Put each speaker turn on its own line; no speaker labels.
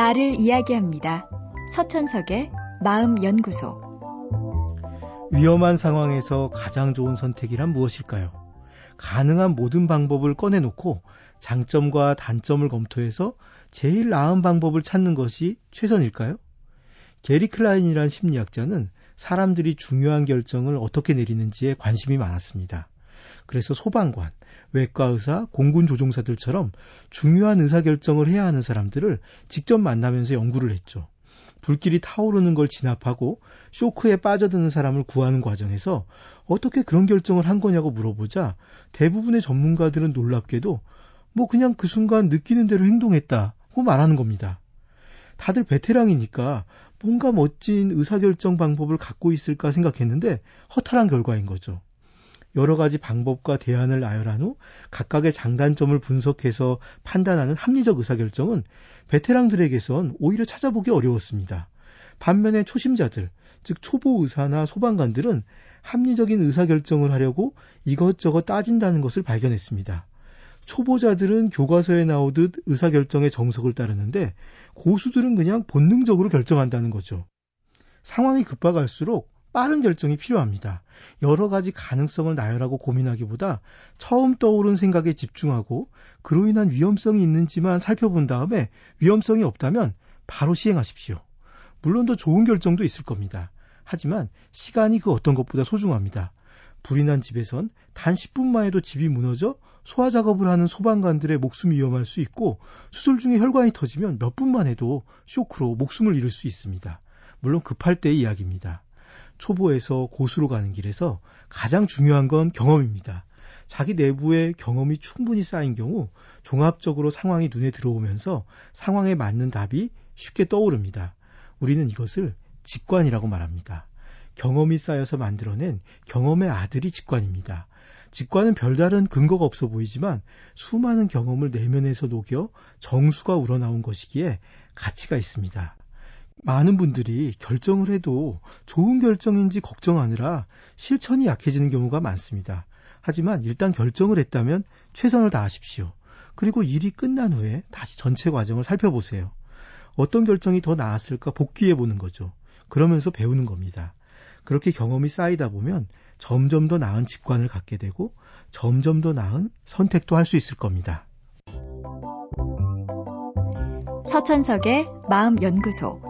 나를 이야기합니다. 서천석의 마음연구소.
위험한 상황에서 가장 좋은 선택이란 무엇일까요? 가능한 모든 방법을 꺼내놓고 장점과 단점을 검토해서 제일 나은 방법을 찾는 것이 최선일까요? 게리 클라인이란 심리학자는 사람들이 중요한 결정을 어떻게 내리는지에 관심이 많았습니다. 그래서 소방관, 외과 의사, 공군 조종사들처럼 중요한 의사결정을 해야 하는 사람들을 직접 만나면서 연구를 했죠. 불길이 타오르는 걸 진압하고 쇼크에 빠져드는 사람을 구하는 과정에서 어떻게 그런 결정을 한 거냐고 물어보자 대부분의 전문가들은 놀랍게도 뭐 그냥 그 순간 느끼는 대로 행동했다고 말하는 겁니다. 다들 베테랑이니까 뭔가 멋진 의사결정 방법을 갖고 있을까 생각했는데 허탈한 결과인 거죠. 여러 가지 방법과 대안을 나열한 후 각각의 장단점을 분석해서 판단하는 합리적 의사결정은 베테랑들에게선 오히려 찾아보기 어려웠습니다. 반면에 초심자들, 즉 초보 의사나 소방관들은 합리적인 의사결정을 하려고 이것저것 따진다는 것을 발견했습니다. 초보자들은 교과서에 나오듯 의사결정의 정석을 따르는데 고수들은 그냥 본능적으로 결정한다는 거죠. 상황이 급박할수록 빠른 결정이 필요합니다. 여러 가지 가능성을 나열하고 고민하기보다 처음 떠오른 생각에 집중하고 그로 인한 위험성이 있는지만 살펴본 다음에 위험성이 없다면 바로 시행하십시오. 물론 더 좋은 결정도 있을 겁니다. 하지만 시간이 그 어떤 것보다 소중합니다. 불이 난 집에선 단 10분만 해도 집이 무너져 소화 작업을 하는 소방관들의 목숨이 위험할 수 있고 수술 중에 혈관이 터지면 몇 분만 해도 쇼크로 목숨을 잃을 수 있습니다. 물론 급할 때의 이야기입니다. 초보에서 고수로 가는 길에서 가장 중요한 건 경험입니다. 자기 내부에 경험이 충분히 쌓인 경우 종합적으로 상황이 눈에 들어오면서 상황에 맞는 답이 쉽게 떠오릅니다. 우리는 이것을 직관이라고 말합니다. 경험이 쌓여서 만들어낸 경험의 아들이 직관입니다. 직관은 별다른 근거가 없어 보이지만 수많은 경험을 내면에서 녹여 정수가 우러나온 것이기에 가치가 있습니다. 많은 분들이 결정을 해도 좋은 결정인지 걱정하느라 실천이 약해지는 경우가 많습니다. 하지만 일단 결정을 했다면 최선을 다하십시오. 그리고 일이 끝난 후에 다시 전체 과정을 살펴보세요. 어떤 결정이 더 나았을까 복귀해 보는 거죠. 그러면서 배우는 겁니다. 그렇게 경험이 쌓이다 보면 점점 더 나은 직관을 갖게 되고 점점 더 나은 선택도 할 수 있을 겁니다.
서천석의 마음연구소.